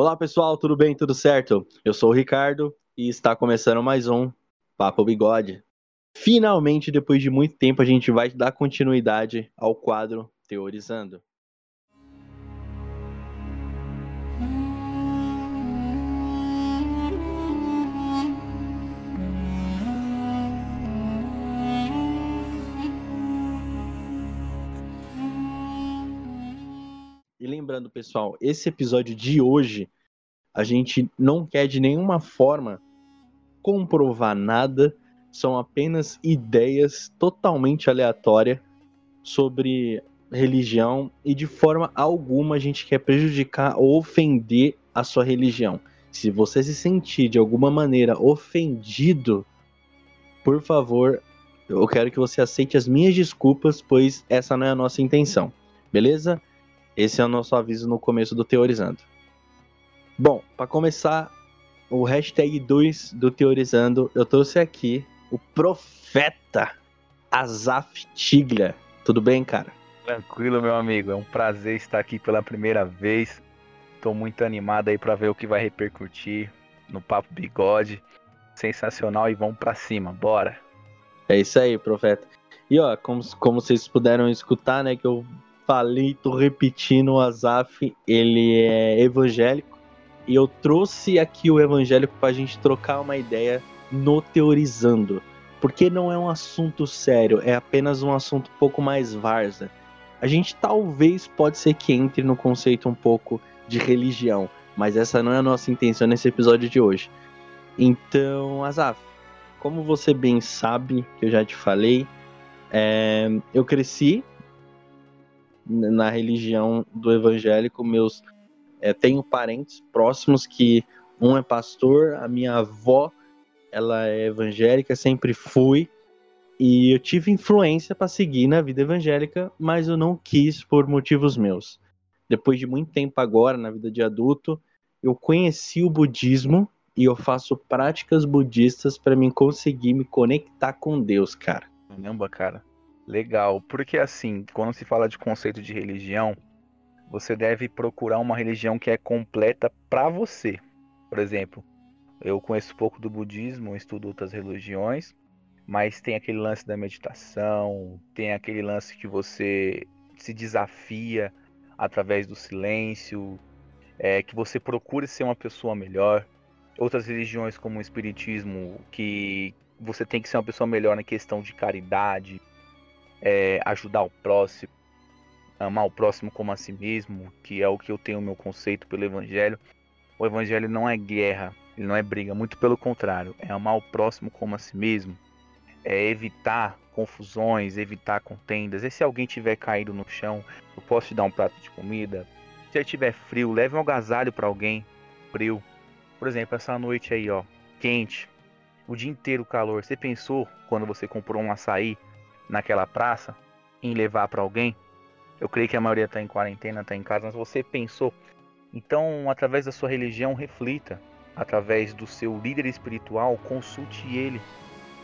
Olá pessoal, tudo bem? Tudo certo? Eu sou o Ricardo e está começando mais um Papo Bigode. Finalmente, depois de muito tempo, a gente vai dar continuidade ao quadro Teorizando. Lembrando, pessoal, esse episódio de hoje, a gente não quer de nenhuma forma comprovar nada, são apenas ideias totalmente aleatórias sobre religião e de forma alguma a gente quer prejudicar ou ofender a sua religião. Se você se sentir de alguma maneira ofendido, por favor, eu quero que você aceite as minhas desculpas, pois essa não é a nossa intenção. Beleza? Esse é o nosso aviso no começo do Teorizando. Bom, para começar o hashtag 2 do Teorizando, eu trouxe aqui o profeta Azaf Tigla. Tudo bem, cara? Tranquilo, meu amigo. É um prazer estar aqui pela primeira vez. Tô muito animado aí para ver o que vai repercutir no Papo Bigode. Sensacional e vamos para cima. Bora. É isso aí, profeta. E ó, como, como vocês puderam escutar, né, que eu falei, tô repetindo, o Azaf, ele é evangélico. E eu trouxe aqui o evangélico pra gente trocar uma ideia no Teorizando. Porque não é um assunto sério, é apenas um assunto um pouco mais varza. A gente talvez pode ser que entre no conceito um pouco de religião, mas essa não é a nossa intenção nesse episódio de hoje. Então, Azaf, como você bem sabe, que eu já te falei, é, eu cresci na religião do evangélico, meus é, tenho parentes próximos que um é pastor, a minha avó ela é evangélica, sempre fui e eu tive influência para seguir na vida evangélica, mas eu não quis por motivos meus. Depois de muito tempo agora na vida de adulto, eu conheci o budismo e eu faço práticas budistas para mim conseguir me conectar com Deus, cara. Caramba, cara. Legal, porque assim, quando se fala de conceito de religião, você deve procurar uma religião que é completa para você. Por exemplo, eu conheço pouco do budismo, estudo outras religiões, mas tem aquele lance da meditação, tem aquele lance que você se desafia através do silêncio, é, que você procure ser uma pessoa melhor. Outras religiões, como o Espiritismo, que você tem que ser uma pessoa melhor na questão de caridade, é, ajudar o próximo, amar o próximo como a si mesmo, que é o que eu tenho o meu conceito pelo Evangelho. O Evangelho não é guerra, ele não é briga, muito pelo contrário, é amar o próximo como a si mesmo, é evitar confusões, evitar contendas. E se alguém tiver caído no chão, eu posso te dar um prato de comida. Se ele tiver frio, leve um agasalho para alguém frio. Por exemplo, essa noite aí, ó, quente, o dia inteiro calor. Você pensou quando você comprou um açaí naquela praça em levar para alguém? Eu creio que a maioria está em quarentena, está em casa, mas você pensou. Então, através da sua religião, reflita. Através do seu líder espiritual, consulte ele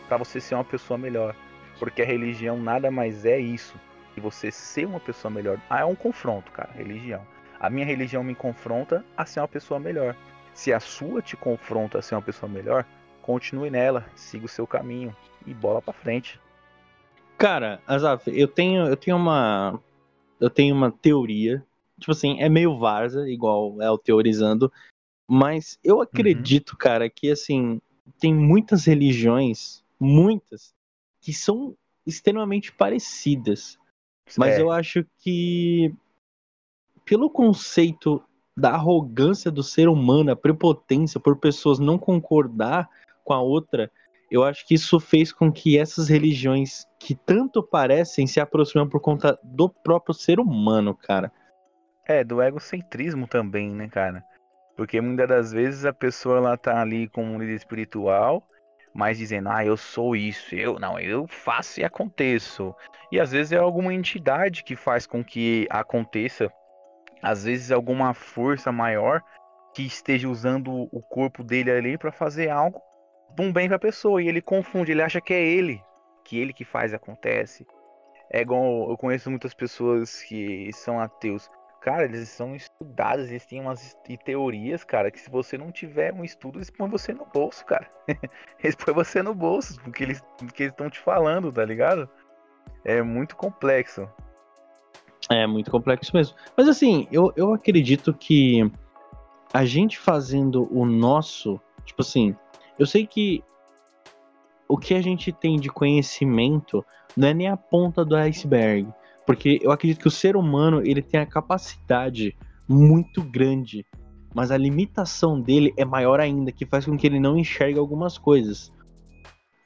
para você ser uma pessoa melhor. Porque a religião nada mais é isso. E você ser uma pessoa melhor. Ah, é um confronto, cara, religião. A minha religião me confronta a ser uma pessoa melhor. Se a sua te confronta a ser uma pessoa melhor, continue nela, siga o seu caminho e bola para frente. Cara, Azaf, eu tenho, eu tenho uma eu tenho uma teoria, tipo assim, é meio varza, igual é o teorizando, mas eu acredito, uhum. cara, que assim, tem muitas religiões, muitas, que são extremamente parecidas. Mas é. eu acho que pelo conceito da arrogância do ser humano, a prepotência por pessoas não concordar com a outra, eu acho que isso fez com que essas religiões que tanto parecem se aproximem por conta do próprio ser humano, cara. É, do egocentrismo também, né, cara? Porque muitas das vezes a pessoa ela tá ali como um líder espiritual, mas dizendo, ah, eu sou isso, eu não, eu faço e aconteço. E às vezes é alguma entidade que faz com que aconteça, às vezes alguma força maior que esteja usando o corpo dele ali para fazer algo um bem pra pessoa. E ele confunde, ele acha que é ele, que ele que faz acontece. É igual eu conheço muitas pessoas que são ateus. cara, eles são estudados, eles têm umas teorias, cara, que se você não tiver um estudo, eles põem você no bolso, cara. eles põem você no bolso, porque eles estão te falando, tá ligado? É muito complexo. É muito complexo mesmo. Mas assim, eu, eu acredito que a gente fazendo o nosso, tipo assim, eu sei que o que a gente tem de conhecimento não é nem a ponta do iceberg, porque eu acredito que o ser humano ele tem a capacidade muito grande, mas a limitação dele é maior ainda, que faz com que ele não enxergue algumas coisas.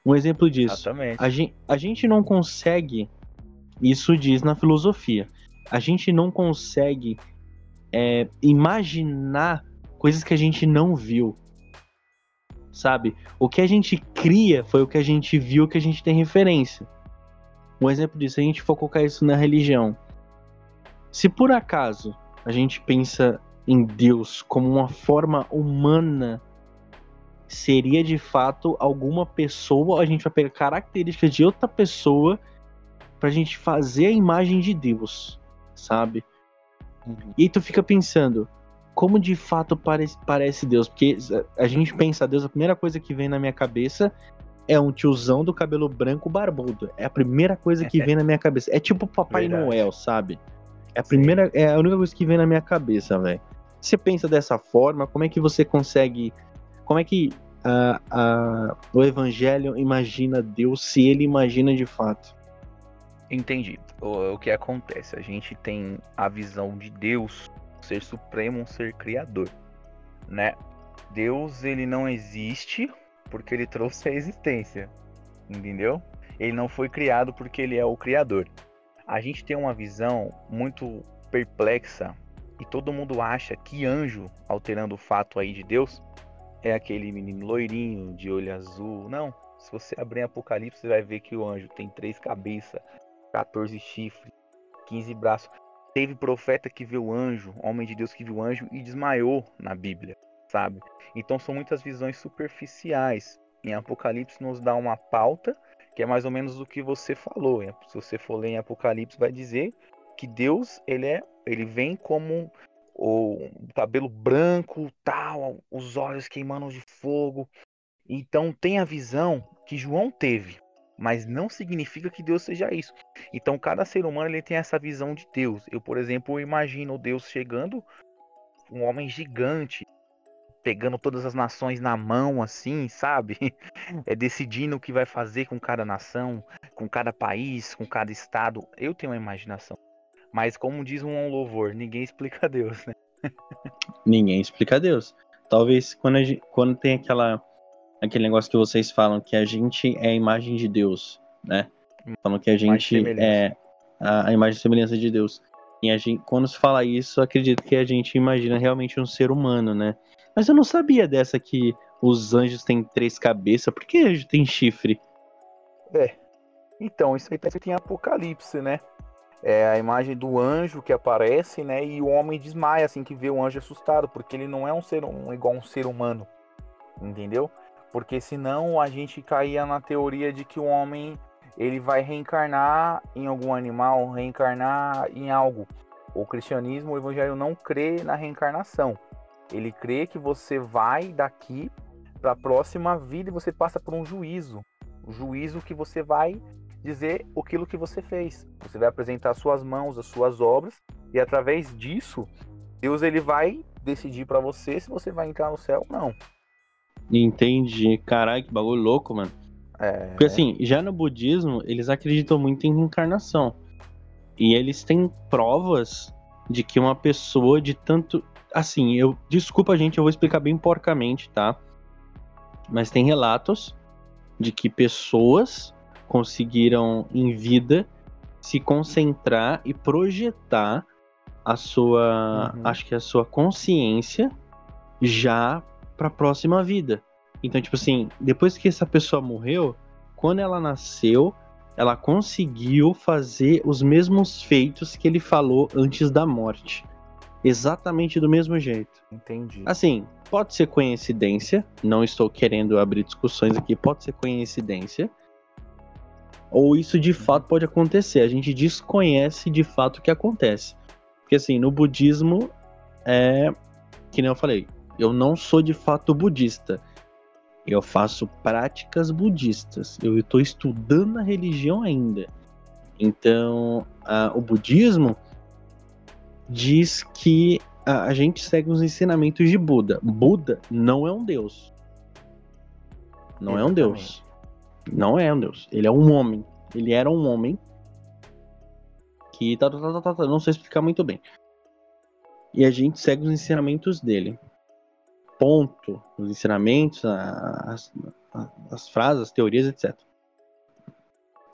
Um exemplo disso, Exatamente. a gente, a gente não consegue, isso diz na filosofia, a gente não consegue é, imaginar coisas que a gente não viu. Sabe? O que a gente cria foi o que a gente viu, que a gente tem referência. Um exemplo disso, se a gente for colocar isso na religião. Se por acaso a gente pensa em Deus como uma forma humana, seria de fato alguma pessoa, a gente vai pegar características de outra pessoa pra gente fazer a imagem de Deus, sabe? Uhum. E aí tu fica pensando, como de fato parece, parece Deus? Porque a gente pensa Deus, a primeira coisa que vem na minha cabeça é um tiozão do cabelo branco barbudo. É a primeira coisa que vem na minha cabeça. É tipo Papai Verdade. Noel, sabe? É a primeira, Sim. é a única coisa que vem na minha cabeça, velho. Você pensa dessa forma, como é que você consegue, como é que uh, uh, o Evangelho imagina Deus se ele imagina de fato? Entendi. O, o que acontece? A gente tem a visão de Deus ser supremo, um ser criador, né? Deus ele não existe porque ele trouxe a existência, entendeu? Ele não foi criado porque ele é o criador. A gente tem uma visão muito perplexa e todo mundo acha que anjo, alterando o fato aí de Deus, é aquele menino loirinho de olho azul. Não, se você abrir Apocalipse, você vai ver que o anjo tem três cabeças, 14 chifres, 15 braços. Teve profeta que viu anjo, homem de Deus que viu anjo e desmaiou na Bíblia, sabe? Então são muitas visões superficiais. Em Apocalipse nos dá uma pauta que é mais ou menos o que você falou. Se você for ler em Apocalipse, vai dizer que Deus ele é, ele vem como o cabelo branco, tal, os olhos queimando de fogo. Então tem a visão que João teve, mas não significa que Deus seja isso. Então cada ser humano ele tem essa visão de Deus. Eu, por exemplo, imagino Deus chegando, um homem gigante, pegando todas as nações na mão, assim, sabe? É decidindo o que vai fazer com cada nação, com cada país, com cada estado. Eu tenho uma imaginação. Mas como diz um louvor, ninguém explica Deus, né? ninguém explica Deus. Talvez quando, gente, quando tem aquela aquele negócio que vocês falam que a gente é a imagem de Deus, né? Falam que a gente é a, a, imagem e semelhança de Deus. E a gente, quando se fala isso, acredito que a gente imagina realmente um ser humano, né? Mas eu não sabia dessa que os anjos têm três cabeças. Por que anjo tem chifre? É. Então, isso aí tá escrito em Apocalipse, né? É a imagem do anjo que aparece, né? E o homem desmaia assim que vê o anjo assustado, porque ele não é um ser um, igual um ser humano. Entendeu? Porque senão a gente caía na teoria de que o homem ele vai reencarnar em algum animal, reencarnar em algo. O cristianismo, o evangelho não crê na reencarnação. Ele crê que você vai daqui para a próxima vida e você passa por um juízo. O juízo que você vai dizer aquilo que você fez. Você vai apresentar suas mãos, as suas obras e através disso, Deus ele vai decidir para você se você vai entrar no céu ou não. Entendi. Caralho, que bagulho louco, mano. É... Porque assim, já no budismo, eles acreditam muito em reencarnação. E eles têm provas de que uma pessoa de tanto. Assim, eu. Desculpa, gente, eu vou explicar bem porcamente, tá? Mas tem relatos de que pessoas conseguiram, em vida, se concentrar e projetar a sua. Uhum. Acho que a sua consciência já para a próxima vida. Então, tipo assim, depois que essa pessoa morreu, quando ela nasceu, ela conseguiu fazer os mesmos feitos que ele falou antes da morte. Exatamente do mesmo jeito. Entendi. Assim, pode ser coincidência, não estou querendo abrir discussões aqui, pode ser coincidência. Ou isso de fato pode acontecer, a gente desconhece de fato o que acontece. Porque assim, no budismo é que nem eu falei, eu não sou de fato budista. Eu faço práticas budistas. Eu estou estudando a religião ainda. Então, uh, o budismo diz que a, a gente segue os ensinamentos de Buda. Buda não é um deus. Não Exatamente. é um deus. Não é um deus. Ele é um homem. Ele era um homem que tá, tá, tá, tá, tá, não sei explicar muito bem. E a gente segue os ensinamentos dele. Ponto. Os ensinamentos, as, as frases, as teorias, etc.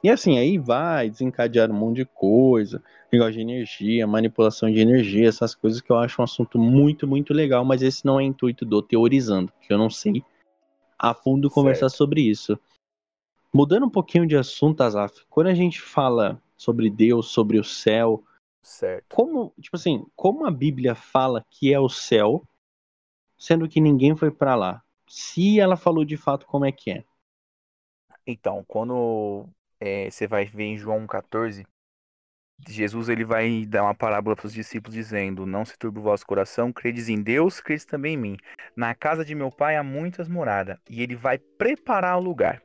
E assim, aí vai desencadear um monte de coisa, negócio de energia, manipulação de energia, essas coisas que eu acho um assunto muito, muito legal, mas esse não é intuito do teorizando, que eu não sei a fundo conversar certo. sobre isso. Mudando um pouquinho de assunto, Azaf, quando a gente fala sobre Deus, sobre o céu, certo. como, tipo assim, como a Bíblia fala que é o céu, sendo que ninguém foi para lá? Se ela falou de fato como é que é? Então, quando é, você vai ver em João 14, Jesus ele vai dar uma parábola para os discípulos dizendo: Não se turbe o vosso coração, credes em Deus, credes também em mim. Na casa de meu pai há muitas moradas, e ele vai preparar o lugar.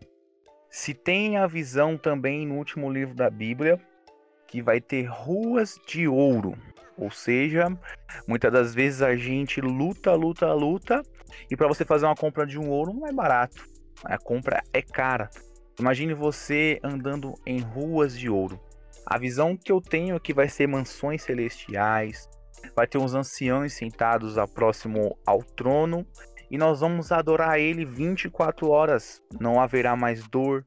Se tem a visão também no último livro da Bíblia, que vai ter ruas de ouro. Ou seja, muitas das vezes a gente luta, luta, luta, e para você fazer uma compra de um ouro não é barato. A compra é cara. Imagine você andando em ruas de ouro. A visão que eu tenho é que vai ser mansões celestiais, vai ter uns anciãos sentados a próximo ao trono e nós vamos adorar ele 24 horas. Não haverá mais dor,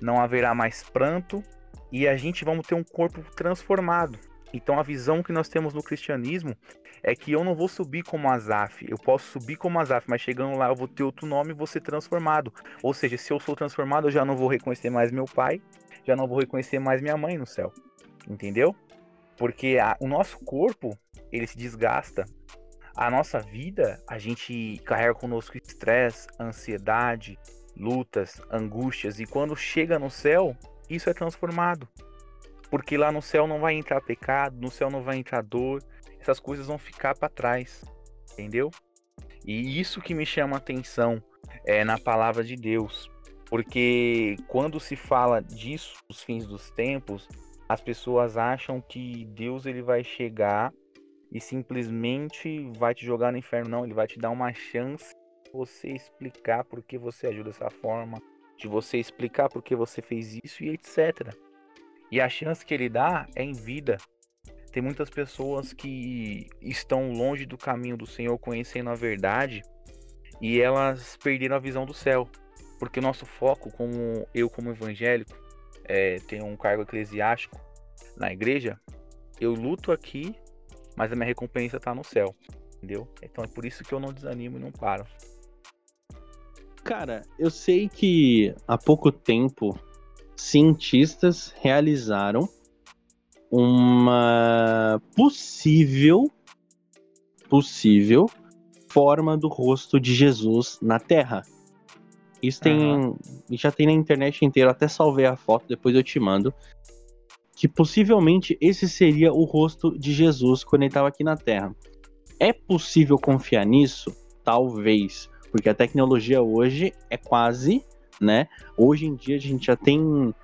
não haverá mais pranto e a gente vamos ter um corpo transformado. Então a visão que nós temos no cristianismo é que eu não vou subir como Azaf, eu posso subir como Azaf, mas chegando lá eu vou ter outro nome e vou ser transformado. Ou seja, se eu sou transformado, eu já não vou reconhecer mais meu pai, já não vou reconhecer mais minha mãe no céu. Entendeu? Porque a, o nosso corpo, ele se desgasta. A nossa vida, a gente carrega conosco estresse, ansiedade, lutas, angústias, e quando chega no céu, isso é transformado. Porque lá no céu não vai entrar pecado, no céu não vai entrar dor, essas coisas vão ficar para trás, entendeu? E isso que me chama a atenção é na palavra de Deus, porque quando se fala disso, os fins dos tempos, as pessoas acham que Deus ele vai chegar e simplesmente vai te jogar no inferno, não, ele vai te dar uma chance de você explicar por que você agiu dessa forma, de você explicar por que você fez isso e etc. E a chance que ele dá é em vida, tem muitas pessoas que estão longe do caminho do Senhor, conhecendo a verdade, e elas perderam a visão do céu. Porque o nosso foco, como eu como evangélico, é, tenho um cargo eclesiástico na igreja, eu luto aqui, mas a minha recompensa está no céu. Entendeu? Então é por isso que eu não desanimo e não paro. Cara, eu sei que há pouco tempo cientistas realizaram uma possível possível forma do rosto de Jesus na Terra. Isso tem uhum. já tem na internet inteira, até salvei a foto, depois eu te mando. Que possivelmente esse seria o rosto de Jesus quando ele estava aqui na Terra. É possível confiar nisso? Talvez, porque a tecnologia hoje é quase, né? Hoje em dia a gente já tem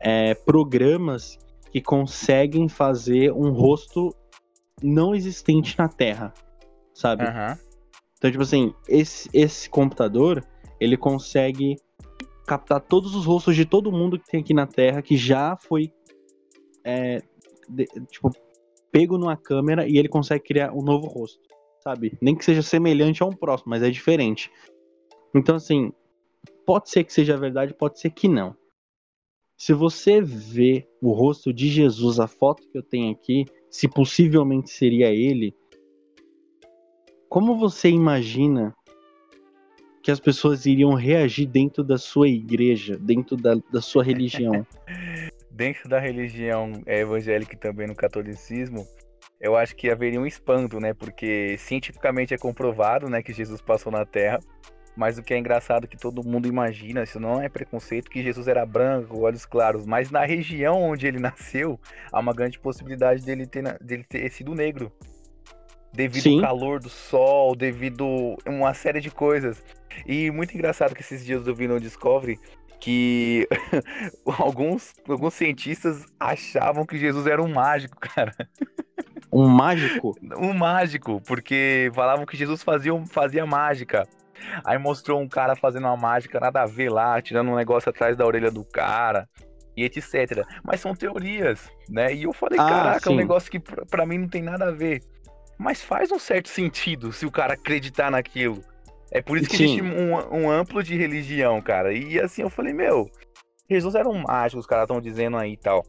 é, programas que conseguem fazer um rosto não existente na Terra, sabe? Uhum. Então, tipo assim, esse, esse computador, ele consegue captar todos os rostos de todo mundo que tem aqui na Terra, que já foi, é, de, tipo, pego numa câmera e ele consegue criar um novo rosto, sabe? Nem que seja semelhante a um próximo, mas é diferente. Então, assim, pode ser que seja verdade, pode ser que não. Se você vê o rosto de Jesus, a foto que eu tenho aqui, se possivelmente seria ele, como você imagina que as pessoas iriam reagir dentro da sua igreja, dentro da, da sua religião? dentro da religião evangélica e também no catolicismo, eu acho que haveria um espanto, né? Porque cientificamente é comprovado, né, que Jesus passou na Terra. Mas o que é engraçado é que todo mundo imagina, isso não é preconceito, que Jesus era branco, olhos claros. Mas na região onde ele nasceu, há uma grande possibilidade dele ter, dele ter sido negro. Devido Sim. ao calor do sol, devido a uma série de coisas. E muito engraçado que esses dias eu vi no Discovery que alguns, alguns cientistas achavam que Jesus era um mágico, cara. Um mágico? Um mágico, porque falavam que Jesus fazia, fazia mágica. Aí mostrou um cara fazendo uma mágica, nada a ver lá, tirando um negócio atrás da orelha do cara e etc. Mas são teorias, né? E eu falei, ah, caraca, sim. é um negócio que para mim não tem nada a ver. Mas faz um certo sentido se o cara acreditar naquilo. É por isso que sim. existe um, um amplo de religião, cara. E assim, eu falei, meu, Jesus era um mágico, os caras estão dizendo aí e tal.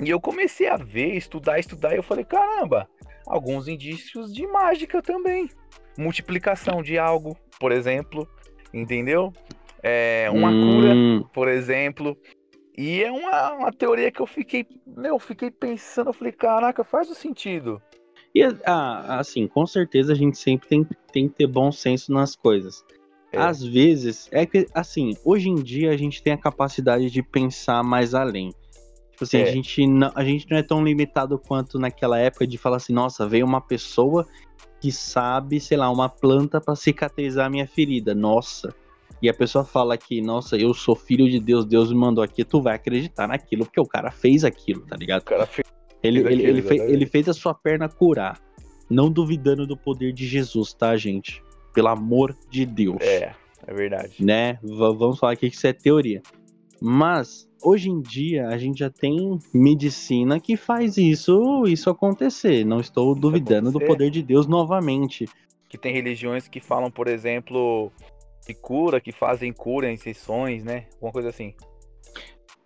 E eu comecei a ver, estudar, estudar, e eu falei, caramba, alguns indícios de mágica também. Multiplicação de algo, por exemplo, entendeu? É, uma hum. cura, por exemplo. E é uma, uma teoria que eu fiquei, meu, fiquei pensando, eu falei, caraca, faz o sentido. E ah, assim, com certeza a gente sempre tem, tem que ter bom senso nas coisas. É. Às vezes, é que, assim, hoje em dia a gente tem a capacidade de pensar mais além. Tipo assim, é. a, gente não, a gente não é tão limitado quanto naquela época de falar assim, nossa, veio uma pessoa que sabe, sei lá, uma planta para cicatrizar a minha ferida. Nossa. E a pessoa fala que, nossa, eu sou filho de Deus, Deus me mandou aqui, tu vai acreditar naquilo, porque o cara fez aquilo, tá ligado? O cara fez ele, ele, ele, fez, ele fez a sua perna curar. Não duvidando do poder de Jesus, tá, gente? Pelo amor de Deus. É, é verdade. Né? V vamos falar aqui que isso é teoria. Mas hoje em dia a gente já tem medicina que faz isso isso acontecer. Não estou isso duvidando acontecer. do poder de Deus novamente. Que tem religiões que falam, por exemplo, que cura, que fazem cura em sessões, né? Alguma coisa assim.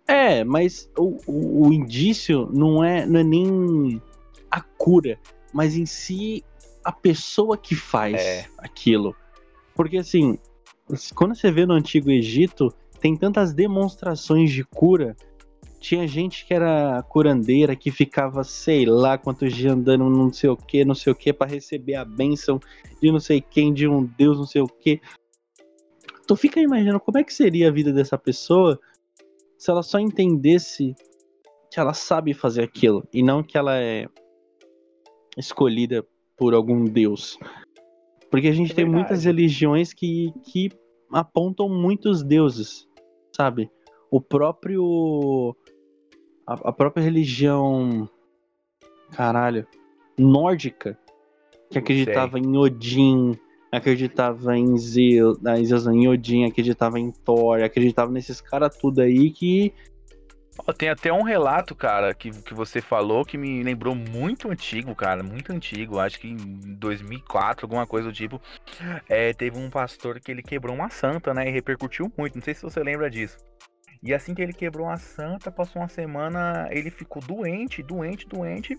É, mas o, o, o indício não é, não é nem a cura, mas em si a pessoa que faz é. aquilo. Porque assim, quando você vê no Antigo Egito, tem tantas demonstrações de cura. Tinha gente que era curandeira, que ficava, sei lá, quantos dias andando não sei o que, não sei o que, para receber a bênção de não sei quem, de um Deus, não sei o que. Tu fica imaginando como é que seria a vida dessa pessoa se ela só entendesse que ela sabe fazer aquilo e não que ela é escolhida por algum deus. Porque a gente é tem muitas religiões que, que apontam muitos deuses, sabe? O próprio. A, a própria religião. Caralho. Nórdica. Que acreditava em Odin, acreditava em Zeus, em Odin, acreditava em Thor, acreditava nesses caras tudo aí que. Tem até um relato, cara, que, que você falou que me lembrou muito antigo, cara, muito antigo. Acho que em 2004, alguma coisa do tipo. É, teve um pastor que ele quebrou uma santa, né? E repercutiu muito. Não sei se você lembra disso. E assim que ele quebrou uma santa, passou uma semana, ele ficou doente, doente, doente.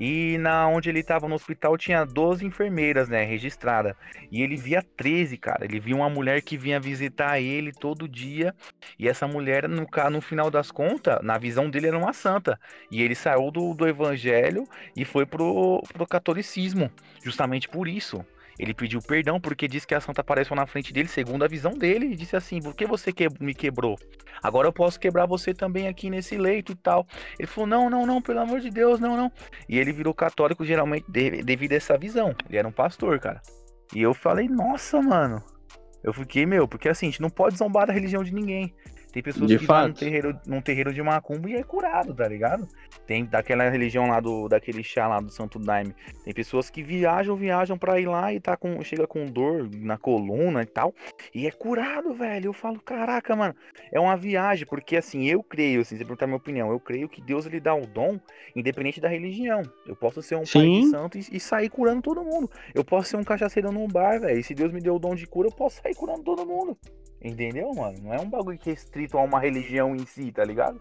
E na onde ele estava no hospital tinha 12 enfermeiras, né, registrada. E ele via 13, cara. Ele via uma mulher que vinha visitar ele todo dia. E essa mulher, no, no final das contas, na visão dele, era uma santa. E ele saiu do, do evangelho e foi pro, pro catolicismo. Justamente por isso. Ele pediu perdão porque disse que a santa apareceu na frente dele, segundo a visão dele, e disse assim: Por que você que me quebrou? Agora eu posso quebrar você também aqui nesse leito e tal. Ele falou: Não, não, não, pelo amor de Deus, não, não. E ele virou católico geralmente devido a essa visão. Ele era um pastor, cara. E eu falei: Nossa, mano. Eu fiquei, meu, porque assim, a gente não pode zombar da religião de ninguém. Tem pessoas de que fato. vão num terreiro, num terreiro de macumba e é curado, tá ligado? Tem daquela religião lá do daquele chá lá do Santo Daime. Tem pessoas que viajam, viajam para ir lá e tá com chega com dor na coluna e tal, e é curado, velho. Eu falo, caraca, mano, é uma viagem, porque assim, eu creio, assim, você perguntar minha opinião, eu creio que Deus ele dá o dom independente da religião. Eu posso ser um Sim. pai de santo e, e, sair curando todo mundo. Eu posso ser um cachaceiro num bar, velho. E se Deus me deu o dom de cura, eu posso sair curando todo mundo. Entendeu, mano? Não é um bagulho restrito a uma religião em si, tá ligado?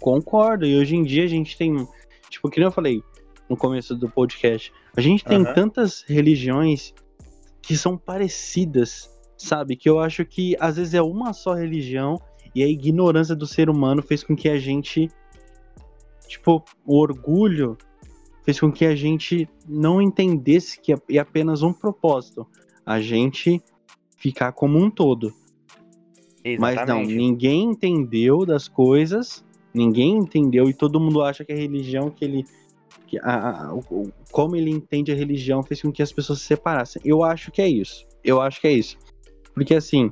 Concordo. E hoje em dia a gente tem. Tipo, que eu falei no começo do podcast, a gente tem uhum. tantas religiões que são parecidas, sabe? Que eu acho que às vezes é uma só religião e a ignorância do ser humano fez com que a gente. Tipo, o orgulho fez com que a gente não entendesse que é apenas um propósito. A gente ficar como um todo. Mas não, ninguém entendeu das coisas, ninguém entendeu e todo mundo acha que a religião que ele. Que a, a, o, como ele entende a religião fez com que as pessoas se separassem. Eu acho que é isso. Eu acho que é isso. Porque assim,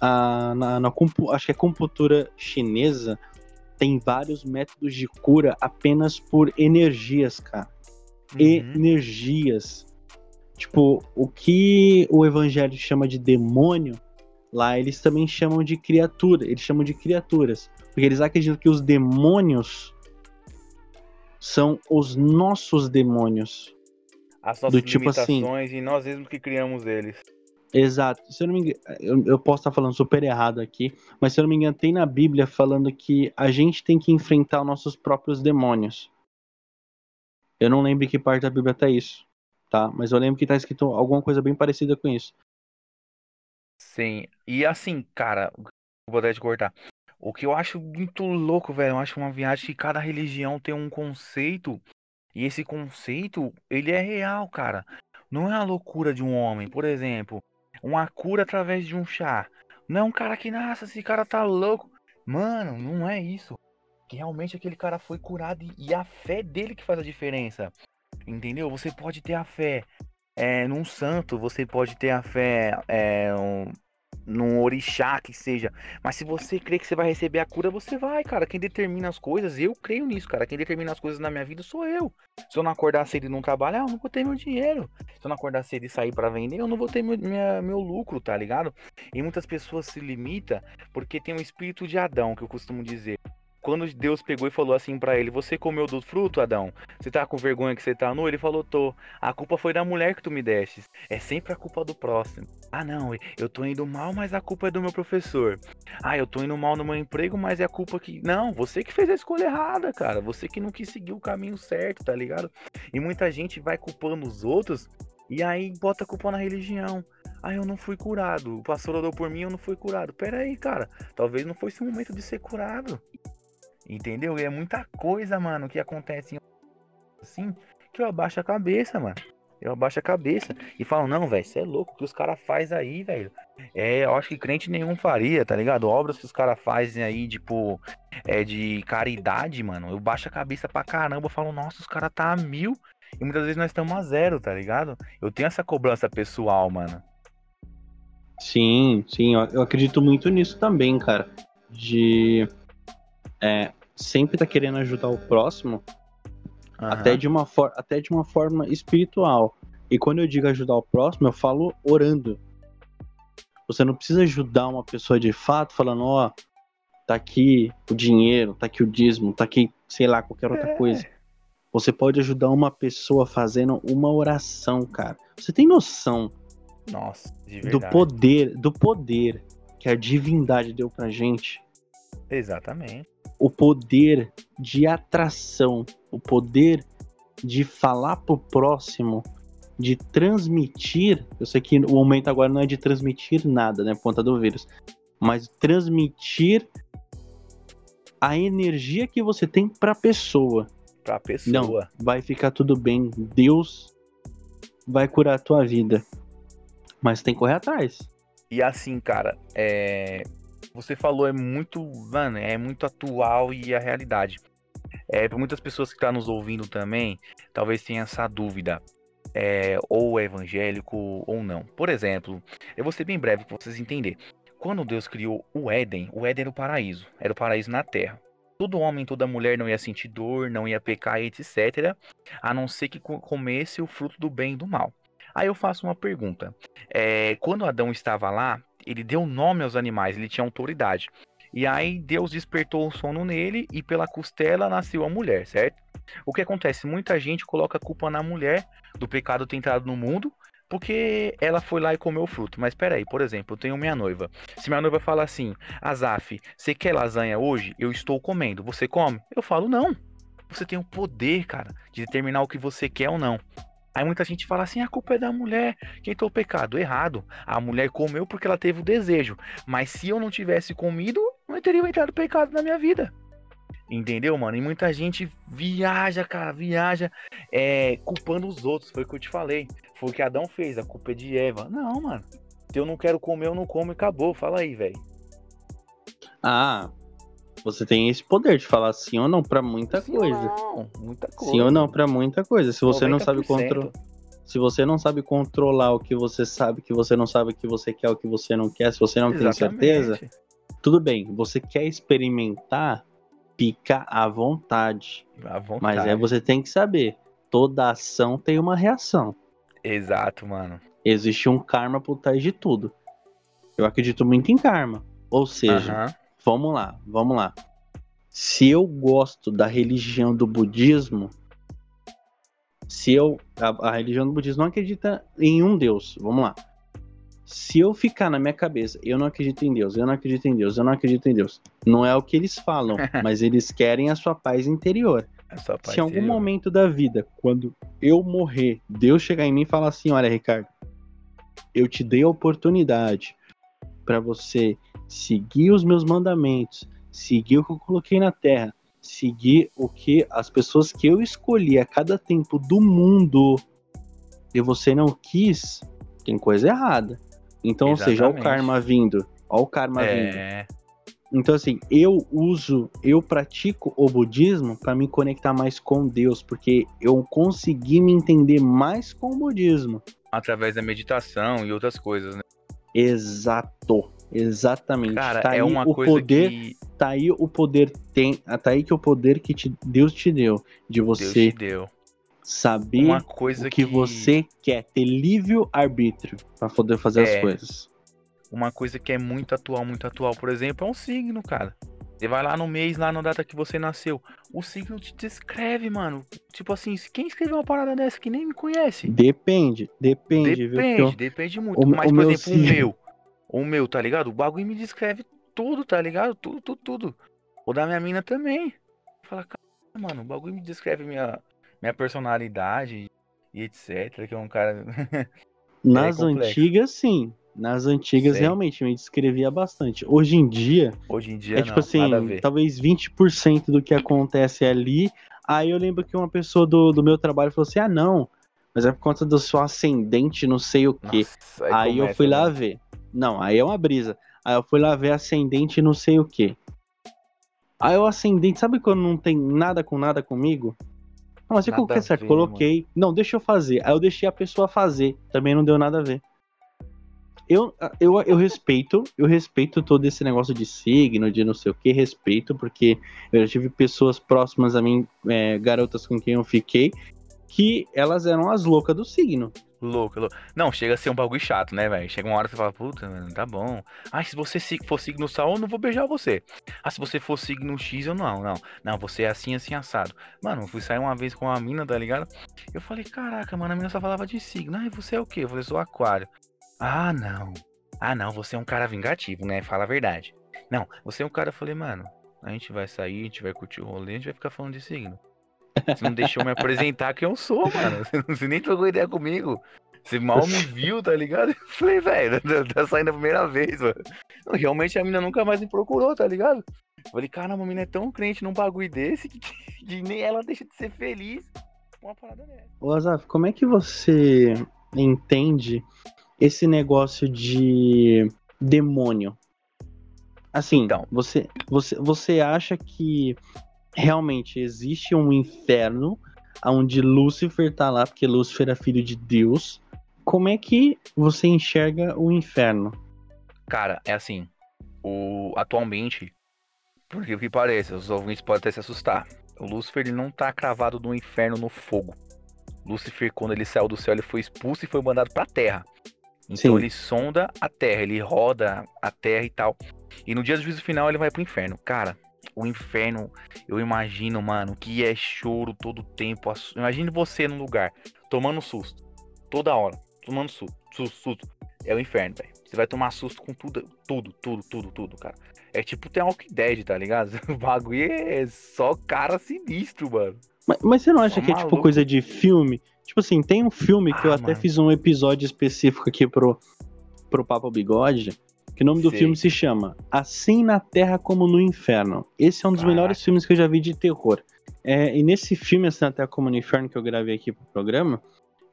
a, na, na, acho que a acupuntura chinesa tem vários métodos de cura apenas por energias, cara. Uhum. Energias. Tipo, o que o evangelho chama de demônio, lá eles também chamam de criatura. Eles chamam de criaturas. Porque eles acreditam que os demônios são os nossos demônios. As nossas do tipo assim, e nós mesmos que criamos eles. Exato. Se eu não me engano, eu, eu, posso estar falando super errado aqui, mas se eu não me engano, tem na Bíblia falando que a gente tem que enfrentar os nossos próprios demônios. Eu não lembro que parte da Bíblia tá isso, tá? Mas eu lembro que tá escrito alguma coisa bem parecida com isso. Sim. E assim, cara, vou até te cortar. O que eu acho muito louco, velho, eu acho uma viagem que cada religião tem um conceito e esse conceito, ele é real, cara. Não é a loucura de um homem, por exemplo uma cura através de um chá. Não é um cara que, nossa, esse cara tá louco. Mano, não é isso. Que realmente aquele cara foi curado e, e a fé dele que faz a diferença. Entendeu? Você pode ter a fé é, num santo, você pode ter a fé é, um, num orixá que seja. Mas se você crê que você vai receber a cura, você vai, cara. Quem determina as coisas, eu creio nisso, cara. Quem determina as coisas na minha vida sou eu. Se eu não acordar cedo e não trabalhar, eu não vou ter meu dinheiro. Se eu não acordar cedo e sair para vender, eu não vou ter meu, minha, meu lucro, tá ligado? E muitas pessoas se limitam porque tem um espírito de Adão, que eu costumo dizer quando Deus pegou e falou assim para ele: Você comeu do fruto, Adão? Você tá com vergonha que você tá nu? Ele falou: Tô. A culpa foi da mulher que tu me destes. É sempre a culpa do próximo. Ah, não, eu tô indo mal, mas a culpa é do meu professor. Ah, eu tô indo mal no meu emprego, mas é a culpa que. Não, você que fez a escolha errada, cara. Você que não quis seguir o caminho certo, tá ligado? E muita gente vai culpando os outros e aí bota a culpa na religião. Ah, eu não fui curado. O pastor orou por mim, eu não fui curado. Pera aí, cara. Talvez não fosse o momento de ser curado. Entendeu? E é muita coisa, mano, que acontece assim que eu abaixo a cabeça, mano. Eu abaixo a cabeça e falo, não, velho, você é louco o que os caras faz aí, velho. É, eu acho que crente nenhum faria, tá ligado? Obras que os caras fazem aí, tipo, é de caridade, mano. Eu baixo a cabeça pra caramba, falo, nossa, os caras tá a mil. E muitas vezes nós estamos a zero, tá ligado? Eu tenho essa cobrança pessoal, mano. Sim, sim, eu acredito muito nisso também, cara. De é, sempre tá querendo ajudar o próximo, uhum. até, de uma for até de uma forma espiritual. E quando eu digo ajudar o próximo, eu falo orando. Você não precisa ajudar uma pessoa de fato falando, ó, oh, tá aqui o dinheiro, tá aqui o dízimo, tá aqui, sei lá, qualquer outra é. coisa. Você pode ajudar uma pessoa fazendo uma oração, cara. Você tem noção Nossa, do poder, do poder que a divindade deu pra gente? Exatamente o poder de atração, o poder de falar pro próximo, de transmitir. Eu sei que o momento agora não é de transmitir nada, né? Ponta do vírus. Mas transmitir a energia que você tem pra pessoa. Pra pessoa. Não, vai ficar tudo bem. Deus vai curar a tua vida. Mas tem que correr atrás. E assim, cara, é você falou é muito, mano, é muito atual e a realidade. É, para muitas pessoas que estão tá nos ouvindo também, talvez tenha essa dúvida. É, ou é evangélico ou não. Por exemplo, eu vou ser bem breve para vocês entenderem. Quando Deus criou o Éden, o Éden era o paraíso, era o paraíso na terra. Todo homem, toda mulher não ia sentir dor, não ia pecar, etc. A não ser que comesse o fruto do bem e do mal. Aí eu faço uma pergunta. É, quando Adão estava lá, ele deu nome aos animais, ele tinha autoridade. E aí Deus despertou o sono nele e pela costela nasceu a mulher, certo? O que acontece? Muita gente coloca a culpa na mulher do pecado ter entrado no mundo, porque ela foi lá e comeu o fruto. Mas peraí, por exemplo, eu tenho minha noiva. Se minha noiva fala assim, Azaf, você quer lasanha hoje? Eu estou comendo. Você come? Eu falo, não. Você tem o poder, cara, de determinar o que você quer ou não. Aí muita gente fala assim: a culpa é da mulher, quem o pecado. Errado. A mulher comeu porque ela teve o desejo. Mas se eu não tivesse comido, não teria entrado pecado na minha vida. Entendeu, mano? E muita gente viaja, cara, viaja é, culpando os outros. Foi o que eu te falei. Foi o que Adão fez, a culpa é de Eva. Não, mano. Se eu não quero comer, eu não como e acabou. Fala aí, velho. Ah, você tem esse poder de falar sim ou não pra muita Sim coisa. Não, muita coisa. Sim ou não pra muita coisa. Se você não sabe 90%. controlar. Se você não sabe controlar o que você sabe, que você não sabe o que você quer, o que você não quer, se você não tem certeza, Exatamente. tudo bem. Você quer experimentar, fica à vontade. À vontade. Mas é você tem que saber, toda ação tem uma reação. Exato, mano. Existe um karma por trás de tudo. Eu acredito muito em karma. Ou seja, Aham. Vamos lá, vamos lá. Se eu gosto da religião do budismo, se eu a, a religião do budismo não acredita em um Deus, vamos lá. Se eu ficar na minha cabeça, eu não acredito em Deus, eu não acredito em Deus, eu não acredito em Deus. Não é o que eles falam, mas eles querem a sua paz interior. Só Se em algum momento da vida, quando eu morrer, Deus chegar em mim e falar assim: Olha, Ricardo, eu te dei a oportunidade para você seguir os meus mandamentos, seguir o que eu coloquei na terra, seguir o que as pessoas que eu escolhi a cada tempo do mundo e você não quis, tem coisa errada. Então, ou seja, olha o Exatamente. karma vindo. Olha o karma vindo. É, Então, assim, eu uso, eu pratico o budismo para me conectar mais com Deus, porque eu consegui me entender mais com o budismo. através da meditação e outras coisas, né? Exato. Exatamente. Cara, tá é aí uma o coisa poder, que tá aí o poder tem, tá aí que o poder que te- Deus te deu de você deu. saber Uma coisa o que, você quer, ter livre arbítrio para poder fazer as É. coisas. Uma coisa que é muito atual, muito atual, por exemplo, é um signo, cara. Você vai lá no mês, lá na data que você nasceu. O signo te descreve, mano. Tipo assim, quem escreveu uma parada dessa que nem me conhece? Depende, depende, viu? Depende, eu- depende muito. o- Mas, o por exemplo, o signo- meu. O meu, tá ligado? O bagulho me descreve tudo, tá ligado? Tudo, tudo, tudo. O da minha mina também. Fala, cara, mano, o bagulho me descreve minha, minha personalidade e etc. Que é um cara. Nas complexo. antigas, sim. Nas antigas, Sei. realmente, me descrevia bastante. Hoje em dia, Hoje em dia, é tipo não, assim, nada a ver. talvez 20% do que acontece ali. Aí eu lembro que uma pessoa do, do meu trabalho falou assim: ah, não, mas é por conta do seu ascendente, não sei o quê. Nossa, aí eu começa, fui lá né? ver. Não, aí é uma brisa. Aí eu fui lá ver ascendente, não sei o quê. Aí o ascendente, sabe quando não tem nada com nada comigo? Não, mas eu coloquei certo, coloquei. Não, deixa eu fazer. Aí eu deixei a pessoa fazer. Também não deu nada a ver. Eu, eu, eu respeito, eu respeito todo esse negócio de signo, de não sei o que, respeito, porque eu já tive pessoas próximas a mim, é, garotas com quem eu fiquei, que elas eram as loucas do signo. Louco, louco. Não, chega a ser um bagulho chato, né, velho? Chega uma hora que você fala, puta, mano, tá bom. Ah, se você for signo sal, eu não vou beijar você. Ah, se você for signo X, eu não, não. Não, você é assim, assim, assado. Mano, eu fui sair uma vez com uma mina, tá ligado? Eu falei, caraca, mano, a mina só falava de signo. Ah, e você é o quê? Eu falei, sou aquário. Ah, não. Ah, não, você é um cara vingativo, né? Fala a verdade. Não, você é um cara, eu falei, mano, a gente vai sair, a gente vai curtir o rolê, a gente vai ficar falando de signo. Você não deixou me apresentar quem eu sou, mano. Você, nem trocou ideia comigo. Você mal me viu, tá ligado? Eu falei, velho, tá, tá saindo a primeira vez, mano. Realmente a mina nunca mais me procurou, tá ligado? Eu falei, caramba, a mina é tão crente num bagulho desse que, que nem ela deixa de ser feliz uma parada dessa. Ô Azaf, como é que você entende esse negócio de demônio? Assim, Então. você, você, você acha que realmente existe um inferno onde Lúcifer tá lá, porque Lúcifer é filho de Deus? Como é que você enxerga o inferno? Cara, é assim, o atualmente, porque o que parece, os ouvintes podem até se assustar. O Lúcifer ele não tá cravado no inferno no fogo. Lúcifer, quando ele saiu do céu, ele foi expulso e foi mandado pra terra. Então Sim. ele sonda a terra, ele roda a terra e tal. E no dia do juízo final ele vai pro inferno. Cara, o inferno, eu imagino, mano, que é choro todo tempo. Imagine você num lugar, tomando susto. Toda hora, tomando susto, susto, susto. É o inferno, velho. Você vai tomar susto com tudo, tudo, tudo, tudo, tudo, cara. É tipo The Walking Dead, tá ligado? O bagulho é só cara sinistro, mano. Mas, mas você não acha que é tipo coisa de filme? Tipo assim, tem um filme que eu Ah, até mano. fiz um episódio específico aqui pro, pro Papo Bigode, que o nome do Sei. filme se chama Assim na Terra como no Inferno. Esse é um dos Caraca. melhores filmes que eu já vi de terror. É, e nesse filme, Assim na Terra como no Inferno, que eu gravei aqui pro programa,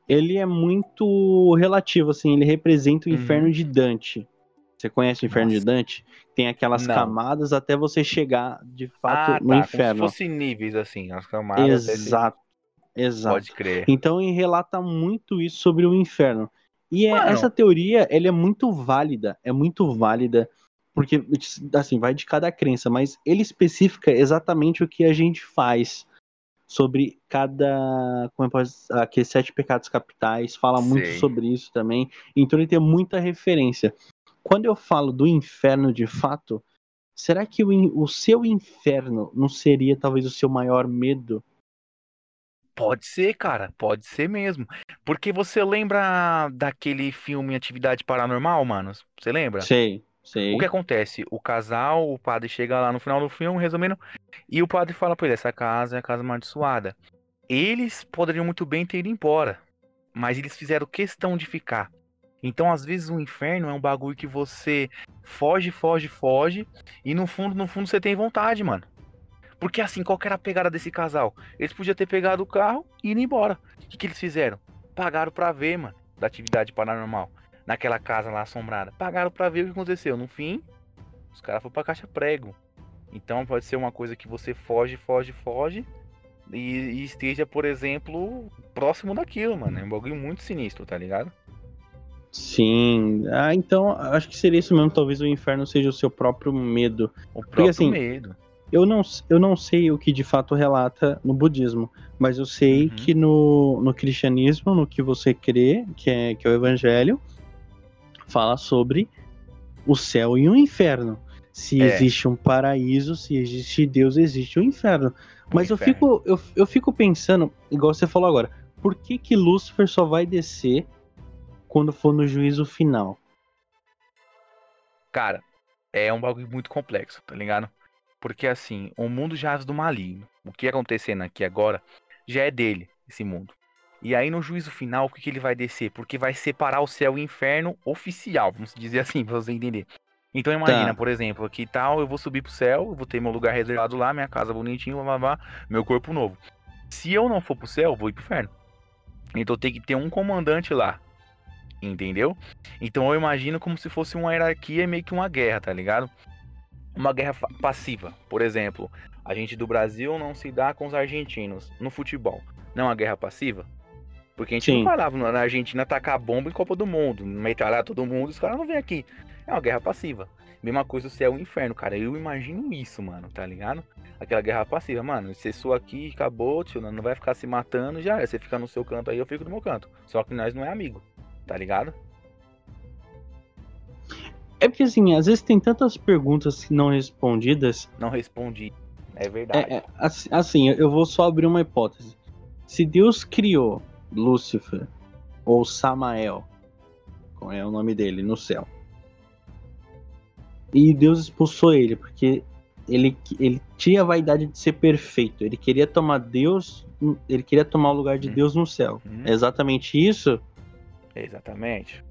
ele é muito relativo, assim, ele representa o inferno de Dante. Você conhece o inferno de Nossa. Dante? Tem aquelas Não. camadas até você chegar, de fato, ah, no tá. inferno. Como se fosse níveis, assim, as camadas. Exato, exato. Pode crer. Então ele relata muito isso sobre o inferno. E é- essa teoria, ela é muito válida, é muito válida, porque, assim, vai de cada crença, mas ele especifica exatamente o que a gente faz sobre cada, como é que pode, aqueles sete pecados capitais, fala muito sobre isso também, então ele tem muita referência. Quando eu falo do inferno de fato, será que o, o seu inferno não seria talvez o seu maior medo? Pode ser, cara, pode ser mesmo. Porque você lembra daquele filme Atividade Paranormal, manos? Você lembra? Sei, sei. O que acontece? O casal, o padre chega lá no final do filme, resumindo, e o padre fala pra ele: essa casa é a casa amaldiçoada. Eles poderiam muito bem ter ido embora, mas eles fizeram questão de ficar. Então, às vezes, o inferno é um bagulho que você foge, foge, foge, e no fundo, no fundo, você tem vontade, mano. Porque assim, qual que era a pegada desse casal? Eles podiam ter pegado o carro e ido embora. O que, que eles fizeram? Pagaram pra ver, mano, da atividade paranormal naquela casa lá assombrada. Pagaram pra ver o que aconteceu. No fim, os caras foram pra caixa prego. Então pode ser uma coisa que você foge, foge, foge. E, e esteja, por exemplo, próximo daquilo, mano. É um bagulho muito sinistro, tá ligado? Sim. Ah, então acho que seria isso mesmo. Talvez o inferno seja o seu próprio medo. O próprio assim, medo. Eu não, eu não sei o que de fato relata no budismo, mas eu sei Uhum. que no, no cristianismo, no que você crê, que é, que é o evangelho, fala sobre o céu e o inferno. Se É. existe um paraíso, se existe Deus, existe o inferno. O Mas eu inferno. fico, eu, eu fico pensando, igual você falou agora, por que que Lúcifer só vai descer quando for no juízo final? Cara, é um bagulho muito complexo, tá ligado? Porque assim, o mundo jaz do maligno. O que acontecendo aqui agora já é dele, esse mundo. E aí no juízo final, o que, que ele vai descer? Porque vai separar o céu e o inferno oficial, vamos dizer assim, pra você entender. Então imagina, Tá. por exemplo, aqui tal, eu vou subir pro céu, vou ter meu lugar reservado lá, minha casa bonitinha, blá, blá, blá, meu corpo novo. Se eu não for pro céu, eu vou ir pro inferno. Então tem que ter um comandante lá. Entendeu? Então eu imagino como se fosse uma hierarquia e meio que uma guerra, tá ligado? Uma guerra passiva. Por exemplo, a gente do Brasil não se dá com os argentinos no futebol. Não é uma guerra passiva? Porque a gente Sim. não parava na Argentina atacar bomba em Copa do Mundo, metralhar todo mundo, os caras não vêm aqui. É uma guerra passiva. Mesma coisa o céu e o inferno, cara. Eu imagino isso, mano, tá ligado? Aquela guerra passiva, mano. Você sua aqui, acabou, tio, não vai ficar se matando, já é. Você fica no seu canto aí, eu fico no meu canto. Só que nós não é amigo, tá ligado? É porque assim, às vezes tem tantas perguntas não respondidas Não respondi. É verdade. É, é, assim, eu vou só abrir uma hipótese. Se Deus criou Lúcifer ou Samael, qual é o nome dele, no céu, e Deus expulsou ele porque ele, ele tinha a vaidade de ser perfeito, ele queria tomar Deus, ele queria tomar o lugar de Hum. Deus no céu. Hum. É exatamente isso? Exatamente.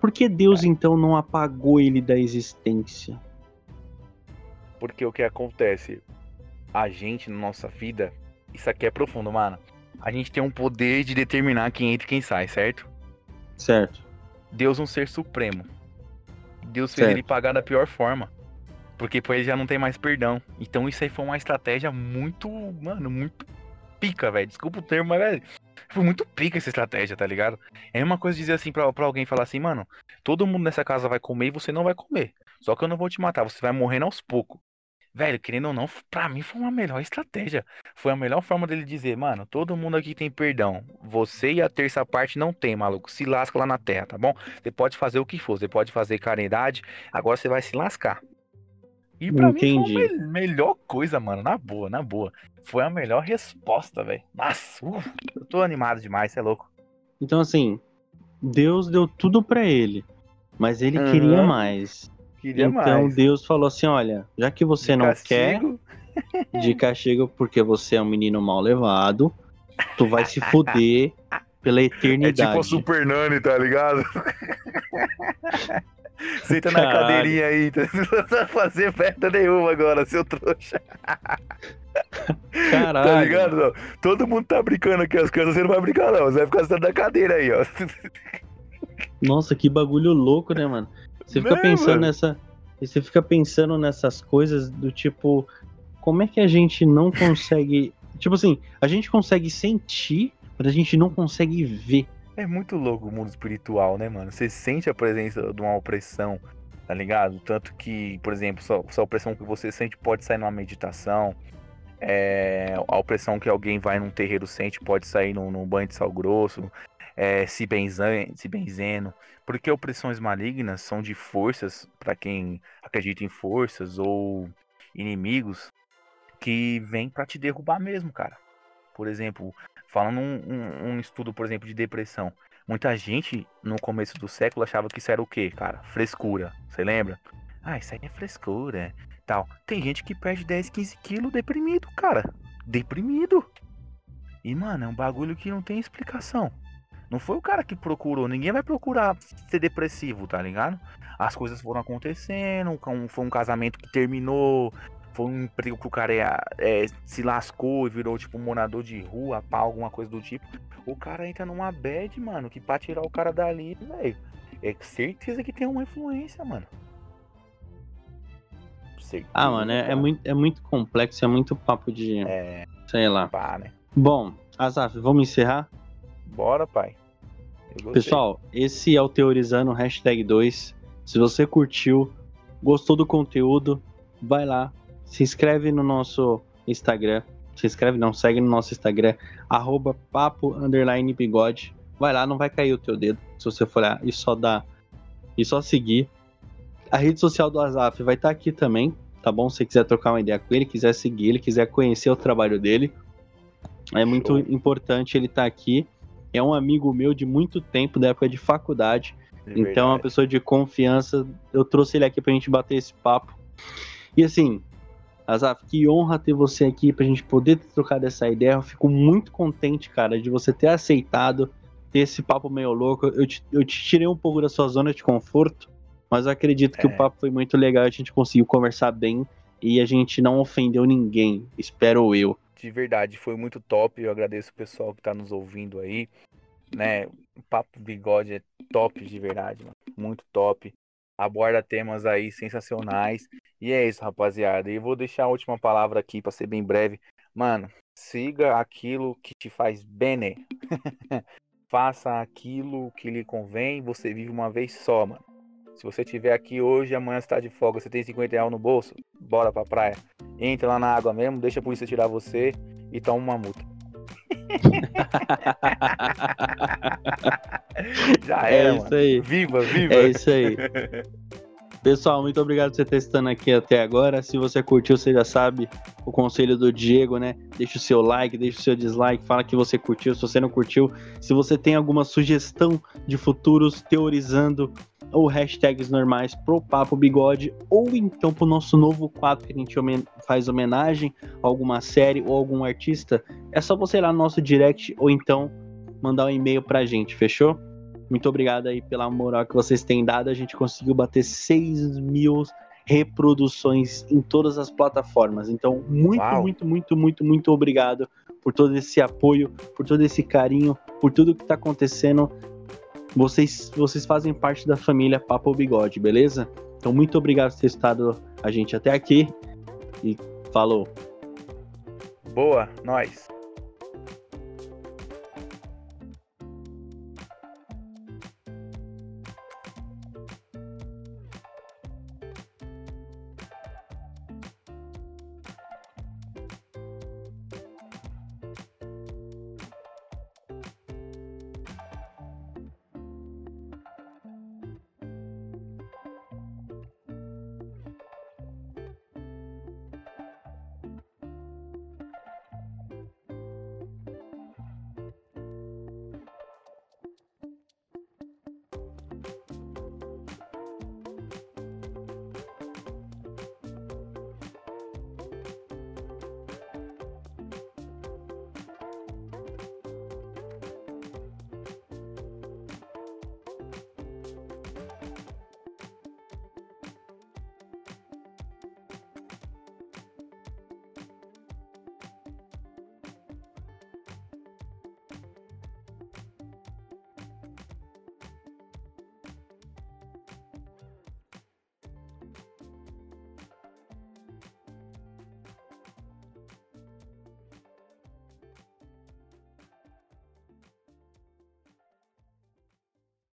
Por que Deus então não apagou ele da existência? Porque o que acontece? A gente, na nossa vida, isso aqui é profundo, mano. A gente tem um poder de determinar quem entra e quem sai, certo? Certo. Deus é um ser supremo. Deus fez Certo. ele pagar da pior forma. Porque por ele já não tem mais perdão. Então isso aí foi uma estratégia muito, mano, muito pica, velho. Desculpa o termo, mas, velho, foi muito pica essa estratégia, tá ligado? É uma coisa dizer assim pra, pra alguém falar assim, mano, todo mundo nessa casa vai comer e você não vai comer. Só que eu não vou te matar, você vai morrendo aos poucos. Velho, querendo ou não, pra mim foi uma melhor estratégia. Foi a melhor forma dele dizer, mano, todo mundo aqui tem perdão. Você e a terça parte não tem, maluco. Se lasca lá na terra, tá bom? Você pode fazer o que for, você pode fazer caridade, agora você vai se lascar. E pra mim Entendi. foi a me- melhor coisa, mano, na boa, na boa. Foi a melhor resposta, velho. Nossa, uh, eu tô animado demais, você é louco. Então, assim, Deus deu tudo pra ele, mas ele Aham. queria mais. Queria então mais. Deus falou assim: olha, já que você De não castigo, quer de castigo porque você é um menino mal levado, tu vai se fuder pela É eternidade. tipo a Super Nani, tá ligado? Senta na cadeirinha aí, não precisa fazer merda nenhuma agora, seu trouxa. Caralho. Tá ligado? Não? Todo mundo tá brincando aqui, as crianças você não vai brincar, não. Você vai ficar sentado na cadeira aí, ó. Nossa, que bagulho louco, né, mano? Você fica Né, pensando mano? nessa. Você fica pensando nessas coisas do tipo. Como é que a gente não consegue. Tipo assim, a gente consegue sentir, mas a gente não consegue ver. É muito louco o mundo espiritual, né, mano? Você sente a presença de uma opressão, tá ligado? Tanto que, por exemplo, só, a opressão que você sente pode sair numa meditação. É, a opressão que alguém vai num terreiro sente pode sair num, num banho de sal grosso, é, se, benzen, se benzendo. Porque opressões malignas são de forças, pra quem acredita em forças ou inimigos, que vêm pra te derrubar mesmo, cara. Por exemplo, falando um, um- um estudo, por exemplo, de depressão. Muita gente no começo do século achava que isso era o quê, cara? Frescura. Você lembra? Ah, isso aí é frescura. Tal. Tem gente que perde 10, 15 quilos deprimido, cara. Deprimido. E, mano, é um bagulho que não tem explicação. Não foi o cara que procurou. Ninguém vai procurar ser depressivo, tá ligado? As coisas foram acontecendo. Foi um casamento que terminou. Foi um emprego que o cara é, é, se lascou e virou tipo um morador de rua, pá, alguma coisa do tipo. O cara entra numa bad, mano, que pra tirar o cara dali, velho, é certeza que tem uma influência, mano. Certeza, Ah, mano, é, é muito, é muito complexo, é muito papo de. É, Sei lá. pá, né? Bom, Azaf, vamos encerrar? Bora, pai. Pessoal, esse é o Teorizando hashtag 2. Se você curtiu, gostou do conteúdo, vai lá, se inscreve no nosso Instagram. Se inscreve, não, segue no nosso Instagram, arroba papo underline bigode. Vai lá, não vai cair o teu dedo se você for lá e só dar e só seguir. A rede social do Azaf vai estar aqui também, tá bom? Se você quiser trocar uma ideia com ele, quiser seguir ele, quiser conhecer o trabalho dele, é muito Show. importante ele estar aqui. É um amigo meu de muito tempo, da época de faculdade. De Então é uma pessoa de confiança. Eu trouxe ele aqui pra gente bater esse papo. E assim, Azaf, que honra ter você aqui pra gente poder ter trocado essa ideia. Eu fico muito contente, cara, de você ter aceitado ter esse papo meio louco. Eu te, eu te tirei um pouco da sua zona de conforto, mas eu acredito que É. o papo foi muito legal. A gente conseguiu conversar bem e a gente não ofendeu ninguém. Espero eu. De verdade, foi muito top. Eu agradeço o pessoal que tá nos ouvindo aí. Né? O Papo Bigode é top de verdade, mano. Muito top. Aborda temas aí sensacionais. E é isso, rapaziada. E vou deixar a última palavra aqui pra ser bem breve. Mano, siga aquilo que te faz bem, né? Faça aquilo que lhe convém. Você vive uma vez só, mano. Se você estiver aqui hoje, amanhã você tá de folga, você tem 50 reais no bolso, bora pra praia. Entra lá na água mesmo, deixa a polícia tirar você e toma uma multa. Já É era, isso mano. aí. Viva, viva. É isso aí. Pessoal, muito obrigado por você estar estando aqui até agora. Se você curtiu, você já sabe o conselho do Diego, né? Deixa o seu like, deixa o seu dislike, fala que você curtiu. Se você não curtiu, se você tem alguma sugestão de futuros teorizando ou hashtags normais pro Papo Bigode, ou então pro nosso novo quadro que a gente homen- faz homenagem a alguma série ou algum artista, é só você ir lá no nosso direct ou então mandar um e-mail pra gente, fechou? Muito obrigado aí pela moral que vocês têm dado. A gente conseguiu bater 6 mil reproduções em todas as plataformas. Então, muito, Uau. muito, muito, muito, muito obrigado por todo esse apoio, por todo esse carinho, por tudo que tá acontecendo. Vocês, vocês fazem parte da família Papo Bigode, beleza? Então, muito obrigado por ter estado a gente até aqui. E falou. Boa, nós.